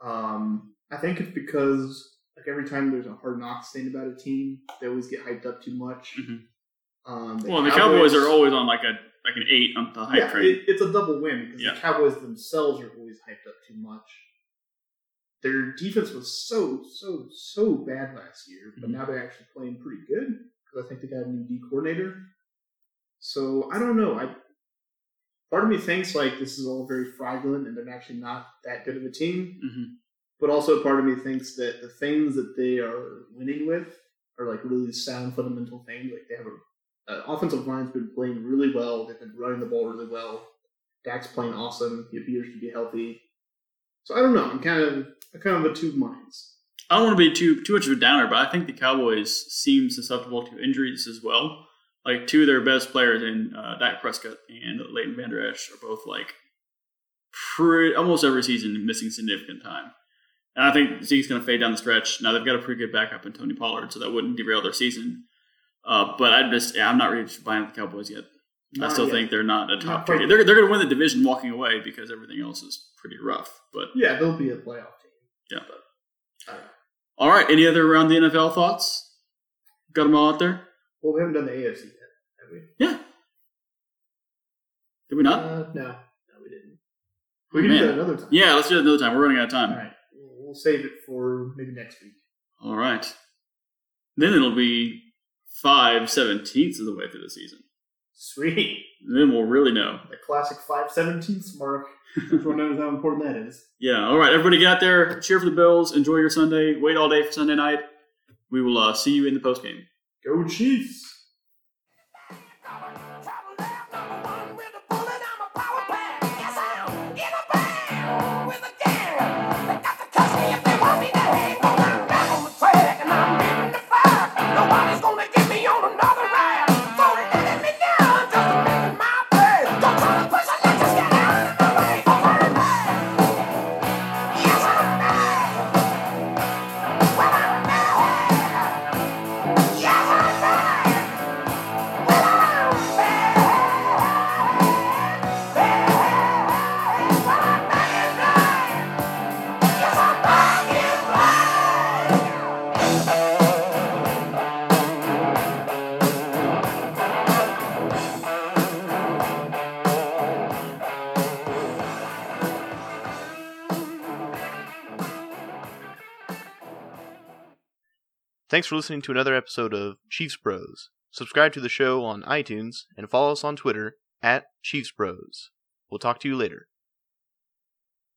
Um, I think it's because like every time there's a hard knocks thing about a team, they always get hyped up too much. Mhm. Um, Well, the Cowboys are always on like a like an eight on the hype yeah, train. it, it's a double win because Yeah. the Cowboys themselves are always hyped up too much. Their defense was so so so bad last year, but Mhm. now they're actually playing pretty good because I think they got a new D coordinator. So I don't know. I part of me thinks like this is all very fraudulent and they're actually not that good of a team. hmm But also part of me thinks that the things that they are winning with are like really sound fundamental things. Like they have a uh, offensive line's been playing really well. They've been running the ball really well. Dak's playing awesome. He appears to be healthy. So I don't know. I'm kind of I'm kind of a two minds. I don't want to be too too much of a downer, but I think the Cowboys seem susceptible to injuries as well. Like two of their best players in uh, Dak Prescott and Leighton Vander Esch are both like pretty, almost every season missing significant time. And I think Zeke's going to fade down the stretch. Now they've got a pretty good backup in Tony Pollard, so that wouldn't derail their season. Uh, but I just yeah, I'm not really buying the Cowboys yet. I still yet. think they're not a top tier. They're they're going to win the division walking away because everything else is pretty rough. But Yeah, they'll be a playoff team. yeah. I don't. All right. Any other around the NFL thoughts? Got them all out there? Well, we haven't done the AFC yet, have we? Yeah. Did we not? Uh, no, no, we didn't. We can Man. do that another time. Yeah, let's do it another time. We're running out of time. right. We'll save it for maybe next week. All right. Then it'll be five seventeenths of the way through the season. Sweet. And then we'll really know. The classic five seventeenths mark. Everyone knows how important that is. Yeah. All right. Everybody get out there, cheer for the Bills, enjoy your Sunday, wait all day for Sunday night. We will uh, see you in the post game. Go Chiefs! Thanks for listening to another episode of Chiefs Bros. Subscribe to the show on iTunes and follow us on Twitter at Chiefs Bros. We'll talk to you later.